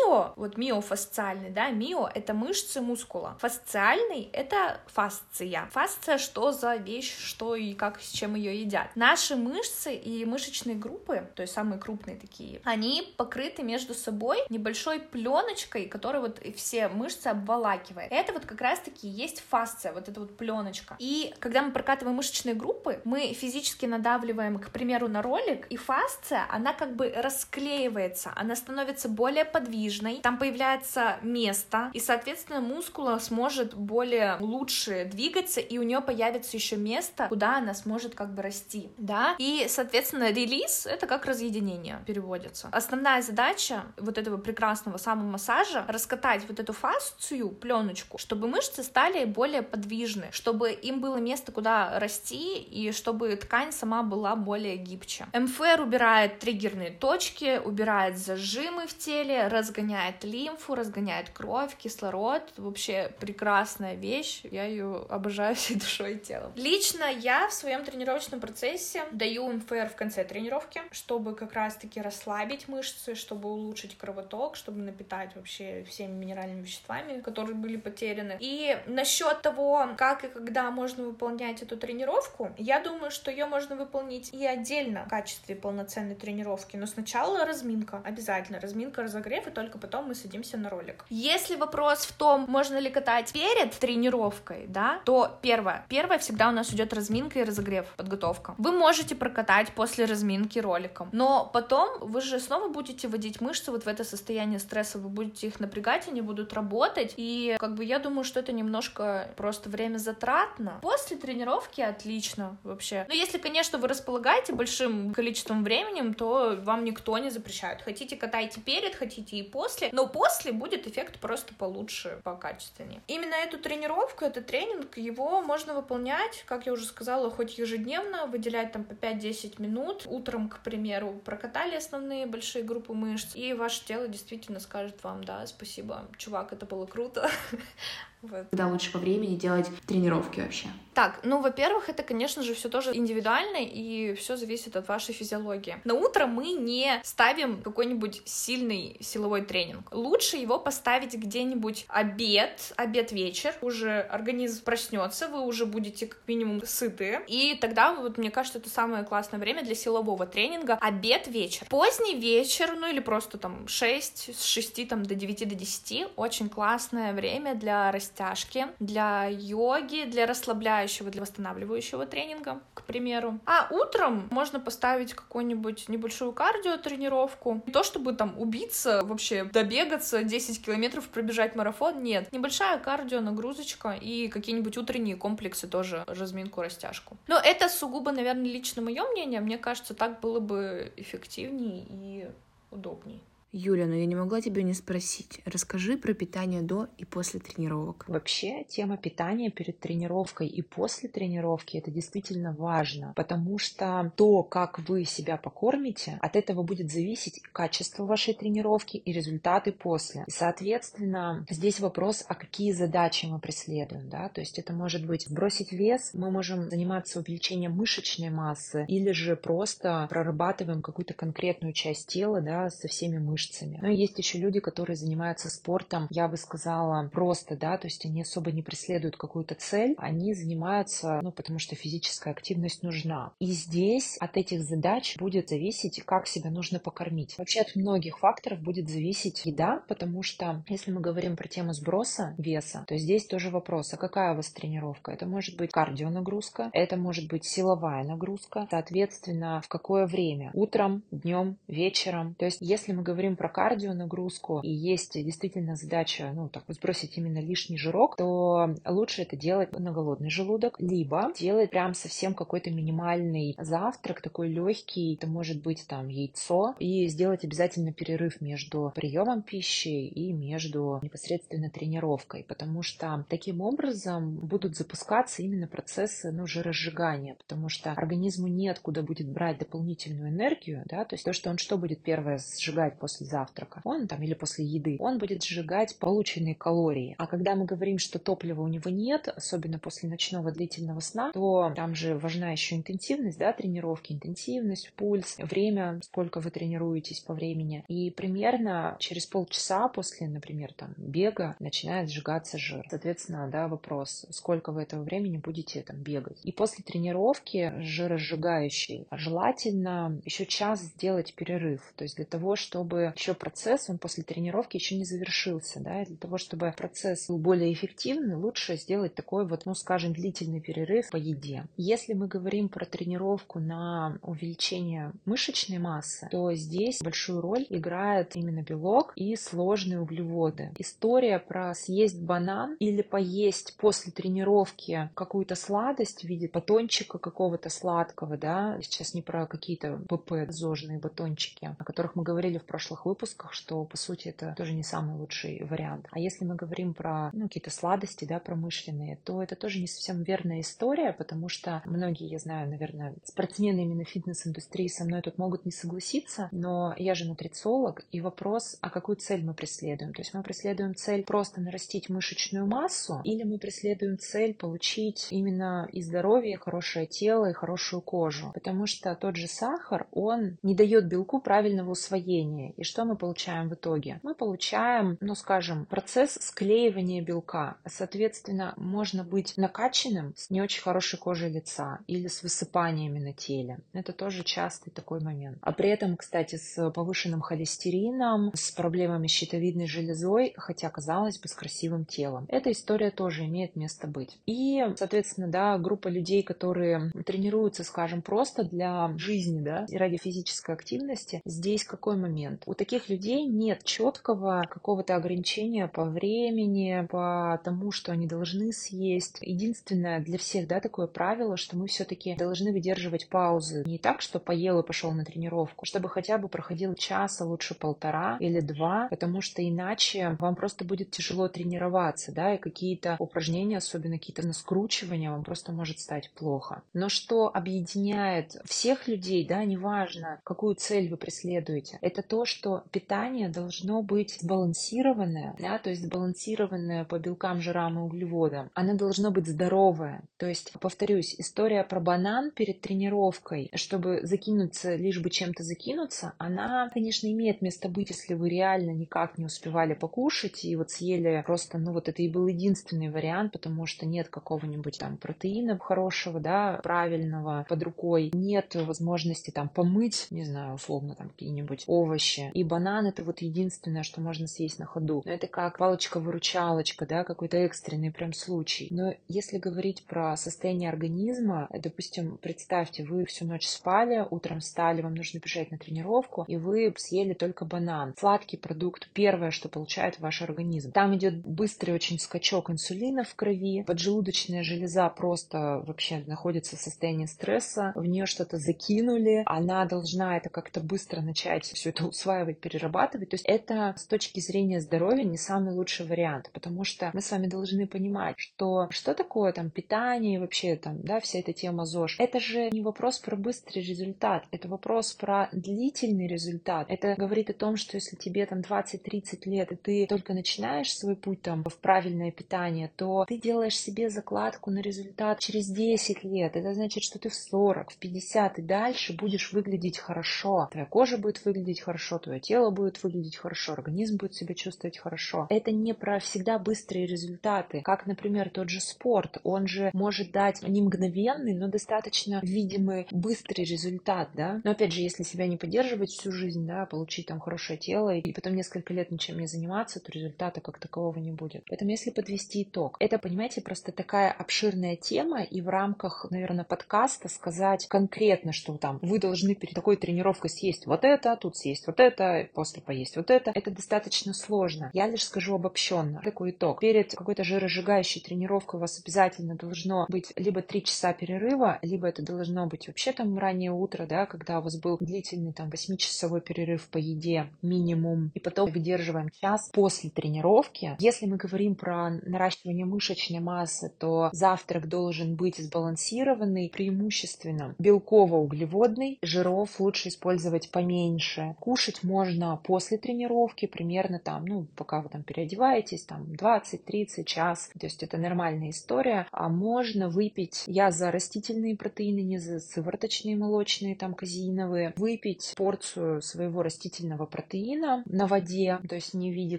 мио, вот миофасциальный, да, мио — это мышцы мускула. Фасциальный — это фасция. Фасция — что за вещь, что и как, с чем ее едят. Наши мышцы и мышечные группы, то есть самые крупные такие, они покрыты между собой небольшой пленочкой, которая вот все мышцы обволакивает. Это вот как раз-таки есть фасция, вот эта вот пленочка. И когда мы прокатываем мышечные группы, мы физически надавливаем, к примеру, на ролик, и фасция, она как бы расклеивается, она становится более подвижной, подвижной, там появляется место, и, соответственно, мускула сможет более лучше двигаться, и у нее появится еще место, куда она сможет как бы расти, да, и, соответственно, релиз — это как разъединение переводится. Основная задача вот этого прекрасного самомассажа — раскатать вот эту фасцию, пленочку, чтобы мышцы стали более подвижны, чтобы им было место, куда расти, и чтобы ткань сама была более гибче. МФР убирает триггерные точки, убирает зажимы в теле, разгоняет разгоняет лимфу, разгоняет кровь, кислород. Вообще прекрасная вещь. Я ее обожаю всей душой и телом. Лично я в своем тренировочном процессе даю МФР в конце тренировки, чтобы как раз-таки расслабить мышцы, чтобы улучшить кровоток, чтобы напитать вообще всеми минеральными веществами, которые были потеряны. И насчет того, как и когда можно выполнять эту тренировку, я думаю, что ее можно выполнить и отдельно в качестве полноценной тренировки, но сначала разминка, обязательно разминка, разогрев, и только потом мы садимся на ролик. Если вопрос в том, можно ли катать перед тренировкой, да, то первое, первое всегда у нас идет разминка и разогрев, подготовка. Вы можете прокатать после разминки роликом, но потом вы же снова будете вводить мышцы вот в это состояние стресса, вы будете их напрягать, они будут работать, и как бы я думаю, что это немножко просто время затратно. После тренировки отлично вообще. Но если, конечно, вы располагаете большим количеством времени, то вам никто не запрещает. Хотите катайте перед, хотите и после, но после будет эффект просто получше, покачественнее. Именно эту тренировку, этот тренинг, его можно выполнять, как я уже сказала, хоть ежедневно, выделять там по 5-10 минут. Утром, к примеру, прокатали основные большие группы мышц, и ваше тело действительно скажет вам, да, спасибо, чувак, это было круто. Вот. Когда лучше по времени делать тренировки вообще? Так, ну, во-первых, это, конечно же, все тоже индивидуально, и все зависит от вашей физиологии. На утро мы не ставим какой-нибудь сильный силовой тренинг. Лучше его поставить где-нибудь обед, обед-вечер. Уже организм проснется, вы уже будете как минимум сыты. И тогда, вот, мне кажется, это самое классное время для силового тренинга. Обед-вечер. Поздний вечер, ну или просто там 6, с 6 там, до 9 до 10. Очень классное время для растения растяжки, для йоги, для расслабляющего, для восстанавливающего тренинга, к примеру. А утром можно поставить какую-нибудь небольшую кардио-тренировку. Не то, чтобы там убиться, вообще добегаться, 10 километров пробежать марафон, нет. Небольшая кардио-нагрузочка и какие-нибудь утренние комплексы тоже, разминку, растяжку. Но это сугубо, наверное, лично мое мнение. Мне кажется, так было бы эффективнее и удобнее. Юля, но я не могла тебя не спросить. Расскажи про питание до и после тренировок. Вообще, тема питания перед тренировкой и после тренировки это действительно важно, потому что то, как вы себя покормите, от этого будет зависеть качество вашей тренировки и результаты после. И, соответственно, здесь вопрос, а какие задачи мы преследуем, да, то есть это может быть сбросить вес, мы можем заниматься увеличением мышечной массы или же просто прорабатываем какую-то конкретную часть тела, да, со всеми мышцами мышцами. Но есть еще люди, которые занимаются спортом, я бы сказала, просто, да, то есть они особо не преследуют какую-то цель, они занимаются, ну, потому что физическая активность нужна. И здесь от этих задач будет зависеть, как себя нужно покормить. Вообще от многих факторов будет зависеть еда, потому что если мы говорим про тему сброса веса, то здесь тоже вопрос, а какая у вас тренировка? Это может быть кардионагрузка, это может быть силовая нагрузка, соответственно, в какое время? Утром, днем, вечером. То есть если мы говорим говорим про кардио нагрузку, и есть действительно задача, ну, так сбросить именно лишний жирок, то лучше это делать на голодный желудок, либо делать прям совсем какой-то минимальный завтрак, такой легкий, это может быть там яйцо, и сделать обязательно перерыв между приемом пищи и между непосредственно тренировкой, потому что таким образом будут запускаться именно процессы, ну, жиросжигания, потому что организму неоткуда будет брать дополнительную энергию, да, то есть то, что он что будет первое сжигать после после завтрака, он там или после еды, он будет сжигать полученные калории. А когда мы говорим, что топлива у него нет, особенно после ночного длительного сна, то там же важна еще интенсивность, да, тренировки, интенсивность, пульс, время, сколько вы тренируетесь по времени. И примерно через полчаса после, например, там бега начинает сжигаться жир. Соответственно, да, вопрос, сколько вы этого времени будете там бегать. И после тренировки жиросжигающей желательно еще час сделать перерыв, то есть для того, чтобы еще процесс, он после тренировки еще не завершился, да, и для того, чтобы процесс был более эффективный, лучше сделать такой вот, ну, скажем, длительный перерыв по еде. Если мы говорим про тренировку на увеличение мышечной массы, то здесь большую роль играет именно белок и сложные углеводы. История про съесть банан или поесть после тренировки какую-то сладость в виде батончика какого-то сладкого, да, сейчас не про какие-то БП, зожные батончики, о которых мы говорили в прошлых прошлых выпусках, что, по сути, это тоже не самый лучший вариант. А если мы говорим про ну, какие-то сладости, да, промышленные, то это тоже не совсем верная история, потому что многие, я знаю, наверное, спортсмены именно фитнес-индустрии со мной тут могут не согласиться, но я же нутрициолог, и вопрос, а какую цель мы преследуем? То есть мы преследуем цель просто нарастить мышечную массу, или мы преследуем цель получить именно и здоровье, и хорошее тело, и хорошую кожу? Потому что тот же сахар, он не дает белку правильного усвоения. И что мы получаем в итоге? Мы получаем, ну скажем, процесс склеивания белка. Соответственно, можно быть накачанным с не очень хорошей кожей лица или с высыпаниями на теле. Это тоже частый такой момент. А при этом, кстати, с повышенным холестерином, с проблемами щитовидной железой, хотя, казалось бы, с красивым телом. Эта история тоже имеет место быть. И, соответственно, да, группа людей, которые тренируются, скажем, просто для жизни, да, ради физической активности, здесь какой момент? У таких людей нет четкого какого-то ограничения по времени, по тому, что они должны съесть. Единственное для всех, да, такое правило, что мы все-таки должны выдерживать паузы. Не так, что поел и пошел на тренировку, чтобы хотя бы проходил час, а лучше полтора или два, потому что иначе вам просто будет тяжело тренироваться, да, и какие-то упражнения, особенно какие-то на скручивания, вам просто может стать плохо. Но что объединяет всех людей, да, неважно, какую цель вы преследуете, это то, что питание должно быть сбалансированное, да, то есть сбалансированное по белкам, жирам и углеводам. Оно должно быть здоровое. То есть, повторюсь, история про банан перед тренировкой, чтобы закинуться, лишь бы чем-то закинуться, она, конечно, имеет место быть, если вы реально никак не успевали покушать и вот съели просто, ну вот это и был единственный вариант, потому что нет какого-нибудь там протеина хорошего, да, правильного под рукой, нет возможности там помыть, не знаю, условно там какие-нибудь овощи. И банан это вот единственное, что можно съесть на ходу. Но это как палочка-выручалочка, да, какой-то экстренный прям случай. Но если говорить про состояние организма, допустим, представьте, вы всю ночь спали, утром встали, вам нужно бежать на тренировку, и вы съели только банан. Сладкий продукт, первое, что получает ваш организм. Там идет быстрый очень скачок инсулина в крови, поджелудочная железа просто вообще находится в состоянии стресса, в нее что-то закинули, она должна это как-то быстро начать все это усваивать, перерабатывать. То есть это с точки зрения здоровья не самый лучший вариант, потому что мы с вами должны понимать, что что такое там питание и вообще там, да, вся эта тема ЗОЖ. Это же не вопрос про быстрый результат, это вопрос про длительный результат. Это говорит о том, что если тебе там 20-30 лет, и ты только начинаешь свой путь там в правильное питание, то ты делаешь себе закладку на результат через 10 лет. Это значит, что ты в 40, в 50 и дальше будешь выглядеть хорошо. Твоя кожа будет выглядеть хорошо, твое тело будет выглядеть хорошо, организм будет себя чувствовать хорошо. Это не про всегда быстрые результаты. Как, например, тот же спорт. Он же может дать не мгновенный, но достаточно видимый быстрый результат, да. Но опять же, если себя не поддерживать всю жизнь, да, получить там хорошее тело и потом несколько лет ничем не заниматься, то результата как такового не будет. Поэтому если подвести итог, это, понимаете, просто такая обширная тема, и в рамках, наверное, подкаста сказать конкретно, что там вы должны перед такой тренировкой съесть вот это, тут съесть вот это, после поесть вот это, это достаточно сложно. Я лишь скажу обобщенно. Такой итог. Перед какой-то жиросжигающей тренировкой у вас обязательно должно быть либо 3 часа перерыва, либо это должно быть вообще там раннее утро, да, когда у вас был длительный там 8-часовой перерыв по еде минимум, и потом выдерживаем час после тренировки. Если мы говорим про наращивание мышечной массы, то завтрак должен быть сбалансированный, преимущественно белково-углеводный, жиров лучше использовать поменьше. Кушать можно после тренировки, примерно там, ну, пока вы там переодеваетесь, там 20-30 час, то есть это нормальная история. А можно выпить, я за растительные протеины, не за сывороточные молочные, там казеиновые, выпить порцию своего растительного протеина на воде, то есть не в виде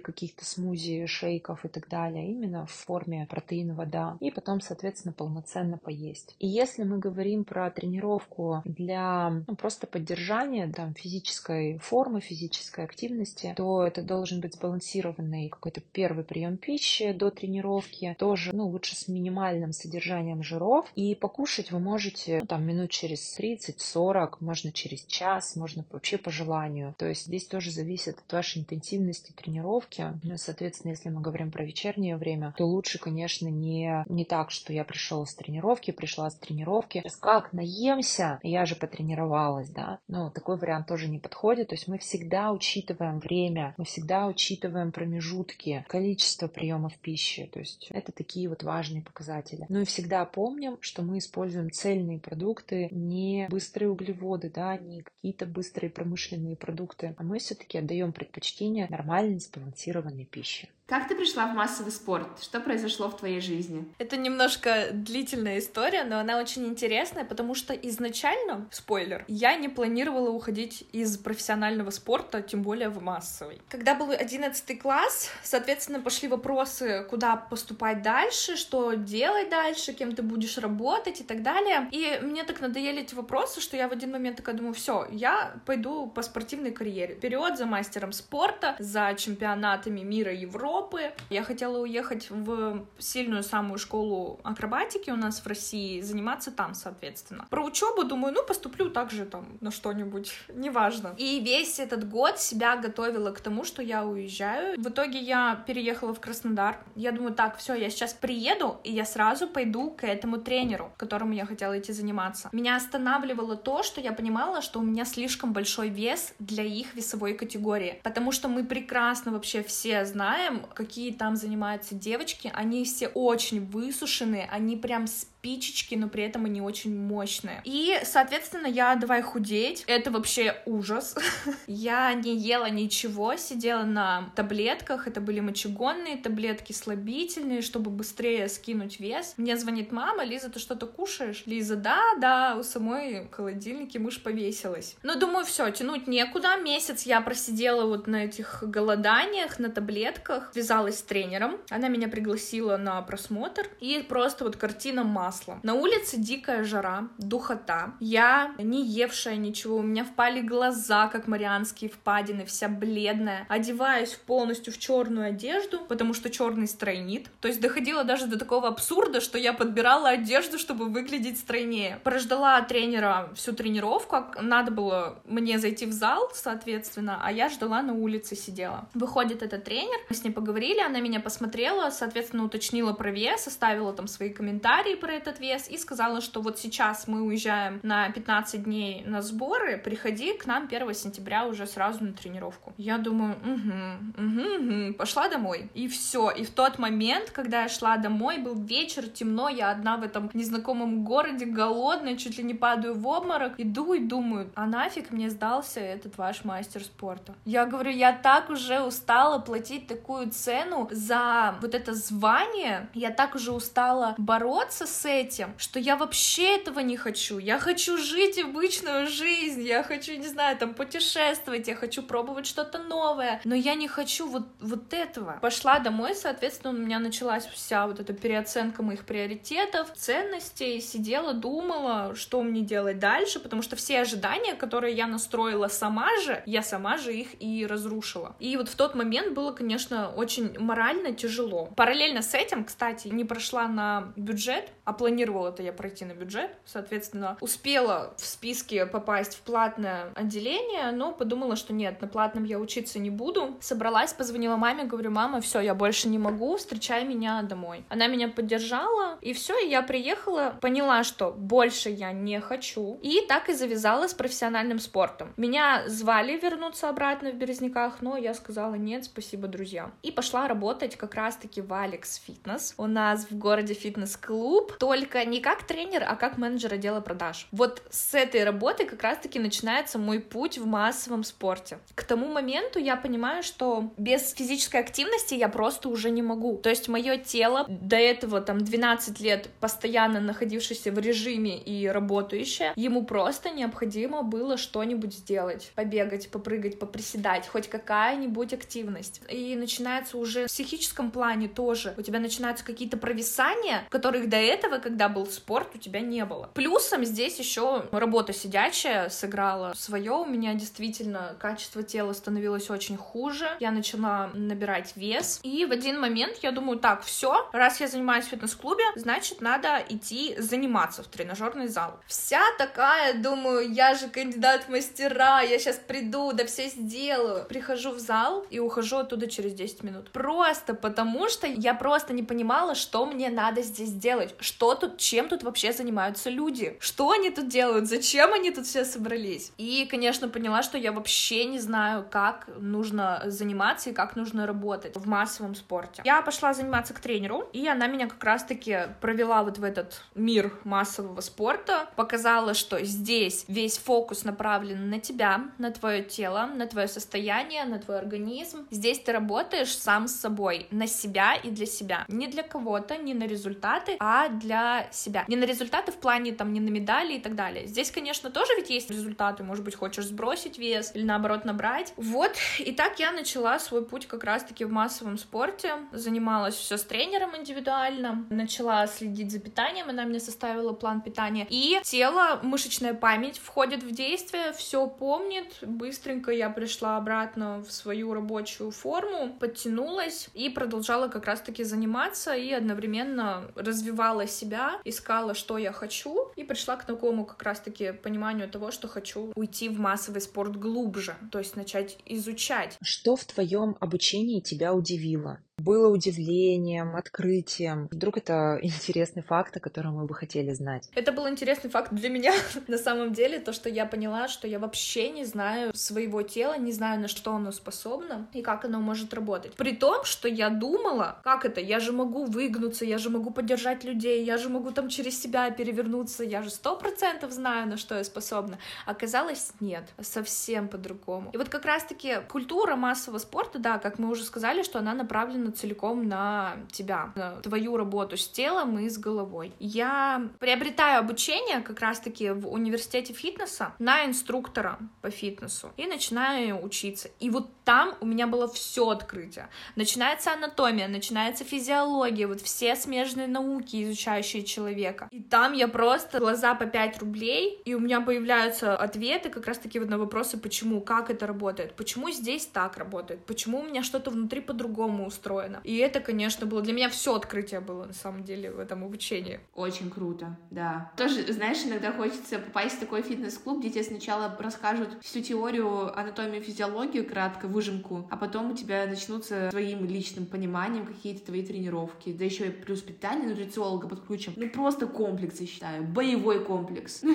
каких-то смузи, шейков и так далее, именно в форме протеина вода, и потом, соответственно, полноценно поесть. И если мы говорим про тренировку для ну, просто поддержания там, физической формы, физической активности, то это должен быть сбалансированный какой-то первый прием пищи до тренировки, тоже, ну, лучше с минимальным содержанием жиров. И покушать вы можете, ну, там, минут через 30-40, можно через час, можно вообще по желанию. То есть здесь тоже зависит от вашей интенсивности тренировки. Ну, соответственно, если мы говорим про вечернее время, то лучше, конечно, не, не так, что я пришел с тренировки, пришла с тренировки, как наемся, я же потренировалась, да. Ну, такой вариант тоже не подходит. То есть мы всегда всегда учитываем время, мы всегда учитываем промежутки, количество приемов пищи. То есть это такие вот важные показатели. Ну и всегда помним, что мы используем цельные продукты, не быстрые углеводы, да, не какие-то быстрые промышленные продукты, а мы все-таки отдаем предпочтение нормальной сбалансированной пище. Как ты пришла в массовый спорт? Что произошло в твоей жизни? Это немножко длительная история, но она очень интересная, потому что изначально, спойлер, я не планировала уходить из профессионального спорта, тем более в массовый. Когда был 11 класс, соответственно, пошли вопросы, куда поступать дальше, что делать дальше, кем ты будешь работать и так далее. И мне так надоели эти вопросы, что я в один момент такая думаю, все, я пойду по спортивной карьере. Вперед за мастером спорта, за чемпионатами мира Европы, Европы. Я хотела уехать в сильную самую школу акробатики у нас в России, заниматься там, соответственно. Про учебу думаю, ну, поступлю также там на что-нибудь, неважно. И весь этот год себя готовила к тому, что я уезжаю. В итоге я переехала в Краснодар. Я думаю, так, все, я сейчас приеду, и я сразу пойду к этому тренеру, которому я хотела идти заниматься. Меня останавливало то, что я понимала, что у меня слишком большой вес для их весовой категории, потому что мы прекрасно вообще все знаем, какие там занимаются девочки, они все очень высушенные, они прям спичечки, но при этом они очень мощные. И, соответственно, я давай худеть. Это вообще ужас. я не ела ничего, сидела на таблетках. Это были мочегонные таблетки, слабительные, чтобы быстрее скинуть вес. Мне звонит мама, Лиза, ты что-то кушаешь? Лиза, да, да, у самой в холодильнике мышь повесилась. Но думаю, все, тянуть некуда. Месяц я просидела вот на этих голоданиях, на таблетках, связалась с тренером. Она меня пригласила на просмотр. И просто вот картина масс маслом. На улице дикая жара, духота. Я не евшая ничего, у меня впали глаза, как марианские впадины, вся бледная. Одеваюсь полностью в черную одежду, потому что черный стройнит. То есть доходило даже до такого абсурда, что я подбирала одежду, чтобы выглядеть стройнее. Прождала тренера всю тренировку, надо было мне зайти в зал, соответственно, а я ждала на улице, сидела. Выходит этот тренер, мы с ней поговорили, она меня посмотрела, соответственно, уточнила про вес, оставила там свои комментарии про этот вес и сказала, что вот сейчас мы уезжаем на 15 дней на сборы, приходи к нам 1 сентября уже сразу на тренировку. Я думаю, угу, угу, угу. пошла домой. И все. И в тот момент, когда я шла домой, был вечер, темно, я одна в этом незнакомом городе, голодная, чуть ли не падаю в обморок, иду и думаю, а нафиг мне сдался этот ваш мастер спорта? Я говорю, я так уже устала платить такую цену за вот это звание, я так уже устала бороться с этим, что я вообще этого не хочу. Я хочу жить обычную жизнь, я хочу, не знаю, там путешествовать, я хочу пробовать что-то новое, но я не хочу вот, вот этого. Пошла домой, соответственно, у меня началась вся вот эта переоценка моих приоритетов, ценностей, сидела, думала, что мне делать дальше, потому что все ожидания, которые я настроила сама же, я сама же их и разрушила. И вот в тот момент было, конечно, очень морально тяжело. Параллельно с этим, кстати, не прошла на бюджет, а планировала это я пройти на бюджет, соответственно, успела в списке попасть в платное отделение, но подумала, что нет, на платном я учиться не буду. Собралась, позвонила маме, говорю, мама, все, я больше не могу, встречай меня домой. Она меня поддержала, и все, и я приехала, поняла, что больше я не хочу, и так и завязала с профессиональным спортом. Меня звали вернуться обратно в Березняках, но я сказала нет, спасибо, друзья. И пошла работать как раз-таки в Алекс Фитнес. У нас в городе фитнес-клуб, то только не как тренер, а как менеджер отдела продаж. Вот с этой работы как раз-таки начинается мой путь в массовом спорте. К тому моменту я понимаю, что без физической активности я просто уже не могу. То есть мое тело до этого там 12 лет постоянно находившееся в режиме и работающее, ему просто необходимо было что-нибудь сделать. Побегать, попрыгать, поприседать, хоть какая-нибудь активность. И начинается уже в психическом плане тоже. У тебя начинаются какие-то провисания, которых до этого, когда был спорт, у тебя не было. Плюсом здесь еще работа сидячая сыграла свое. У меня действительно качество тела становилось очень хуже. Я начала набирать вес. И в один момент я думаю, так, все, раз я занимаюсь в фитнес-клубе, значит, надо идти заниматься в тренажерный зал. Вся такая, думаю, я же кандидат в мастера, я сейчас приду, да все сделаю. Прихожу в зал и ухожу оттуда через 10 минут. Просто потому, что я просто не понимала, что мне надо здесь делать, что что тут, чем тут вообще занимаются люди, что они тут делают, зачем они тут все собрались. И, конечно, поняла, что я вообще не знаю, как нужно заниматься и как нужно работать в массовом спорте. Я пошла заниматься к тренеру, и она меня как раз-таки провела вот в этот мир массового спорта, показала, что здесь весь фокус направлен на тебя, на твое тело, на твое состояние, на твой организм. Здесь ты работаешь сам с собой, на себя и для себя. Не для кого-то, не на результаты, а для себя. Не на результаты в плане там, не на медали и так далее. Здесь, конечно, тоже ведь есть результаты. Может быть, хочешь сбросить вес или наоборот набрать. Вот. И так я начала свой путь как раз-таки в массовом спорте. Занималась все с тренером индивидуально. Начала следить за питанием. Она мне составила план питания. И тело, мышечная память входит в действие, все помнит. Быстренько я пришла обратно в свою рабочую форму, подтянулась и продолжала как раз-таки заниматься и одновременно развивала себя, искала, что я хочу, и пришла к такому как раз-таки пониманию того, что хочу уйти в массовый спорт глубже, то есть начать изучать. Что в твоем обучении тебя удивило? Было удивлением, открытием? Вдруг это интересный факт, о котором мы бы хотели знать? Это был интересный факт для меня, на самом деле, то, что я поняла, что я вообще не знаю своего тела, не знаю, на что оно способно и как оно может работать. При том, что я думала, как это, я же могу выгнуться, я же могу поддержать людей, я же могу там через себя перевернуться, я же сто процентов знаю, на что я способна. Оказалось, нет, совсем по-другому. И вот как раз-таки культура массового спорта, да, как мы уже сказали, что она направлена целиком на тебя, на твою работу с телом и с головой. Я приобретаю обучение как раз-таки в университете фитнеса на инструктора по фитнесу и начинаю учиться. И вот там у меня было все открытие. Начинается анатомия, начинается физиология, вот все смежные науки, изучающие человека. И там я просто глаза по 5 рублей, и у меня появляются ответы как раз-таки вот на вопросы, почему, как это работает, почему здесь так работает, почему у меня что-то внутри по-другому устроено. И это, конечно, было для меня все открытие было на самом деле в этом обучении. Очень круто, да. Тоже, знаешь, иногда хочется попасть в такой фитнес-клуб, где тебе сначала расскажут всю теорию анатомии физиологию, кратко, выжимку, а потом у тебя начнутся своим личным пониманием какие-то твои тренировки, да еще и плюс питание нутрициолога подключим. Ну просто комплекс, я считаю, боевой комплекс.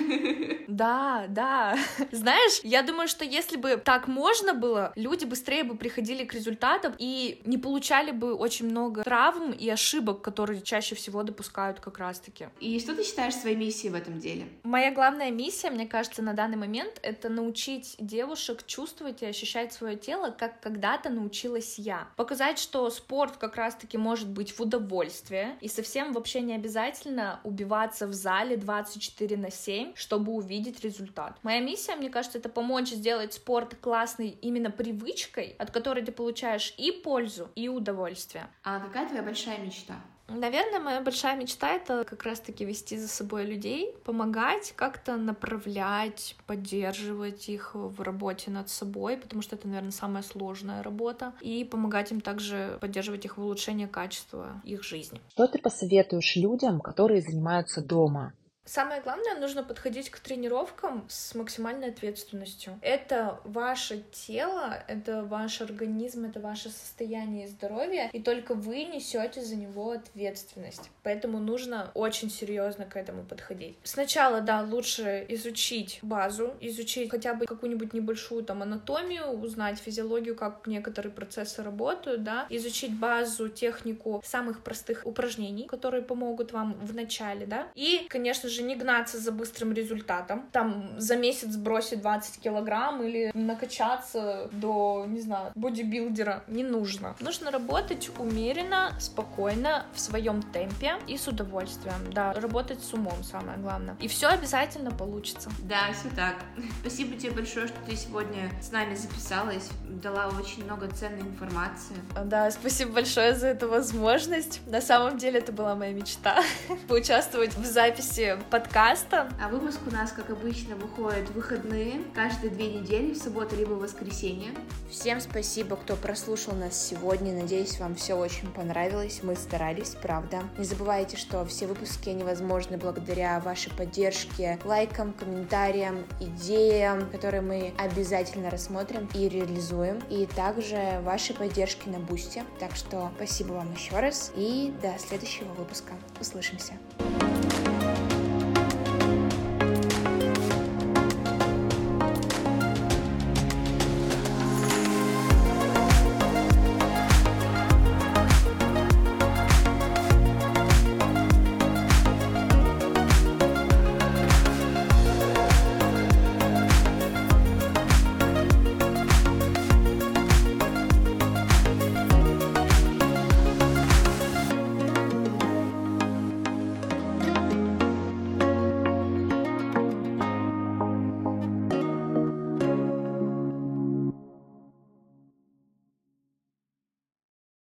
Да, да. Знаешь, я думаю, что если бы так можно было, люди быстрее бы приходили к результатам и не получали бы очень много травм и ошибок, которые чаще всего допускают как раз-таки. И что ты считаешь своей миссией в этом деле? Моя главная миссия, мне кажется, на данный момент, это научить девушек чувствовать и ощущать свое тело, как когда-то научилась я. Показать, что спорт как раз-таки может быть в удовольствие, и совсем вообще не обязательно убиваться в зале 24 на 7, чтобы увидеть результат. Моя миссия, мне кажется, это помочь сделать спорт классной именно привычкой, от которой ты получаешь и пользу, и удовольствие. А какая твоя большая мечта? Наверное, моя большая мечта — это как раз-таки вести за собой людей, помогать, как-то направлять, поддерживать их в работе над собой, потому что это, наверное, самая сложная работа, и помогать им также поддерживать их в улучшении качества их жизни. Что ты посоветуешь людям, которые занимаются дома? Самое главное, нужно подходить к тренировкам с максимальной ответственностью. Это ваше тело, это ваш организм, это ваше состояние здоровья, и только вы несете за него ответственность. Поэтому нужно очень серьезно к этому подходить. Сначала, да, лучше изучить базу, изучить хотя бы какую-нибудь небольшую там анатомию, узнать физиологию, как некоторые процессы работают, да, изучить базу, технику самых простых упражнений, которые помогут вам в начале, да, и, конечно же, же не гнаться за быстрым результатом. Там за месяц сбросить 20 килограмм или накачаться до, не знаю, бодибилдера. Не нужно. Нужно работать умеренно, спокойно, в своем темпе и с удовольствием. Да, работать с умом самое главное. И все обязательно получится. Да, все так. Спасибо тебе большое, что ты сегодня с нами записалась, дала очень много ценной информации. Да, спасибо большое за эту возможность. На самом деле это была моя мечта поучаствовать в записи подкаста. А выпуск у нас, как обычно, выходит в выходные, каждые две недели, в субботу либо в воскресенье. Всем спасибо, кто прослушал нас сегодня. Надеюсь, вам все очень понравилось. Мы старались, правда. Не забывайте, что все выпуски невозможны благодаря вашей поддержке, лайкам, комментариям, идеям, которые мы обязательно рассмотрим и реализуем. И также вашей поддержки на Бусте. Так что спасибо вам еще раз и до следующего выпуска. Услышимся.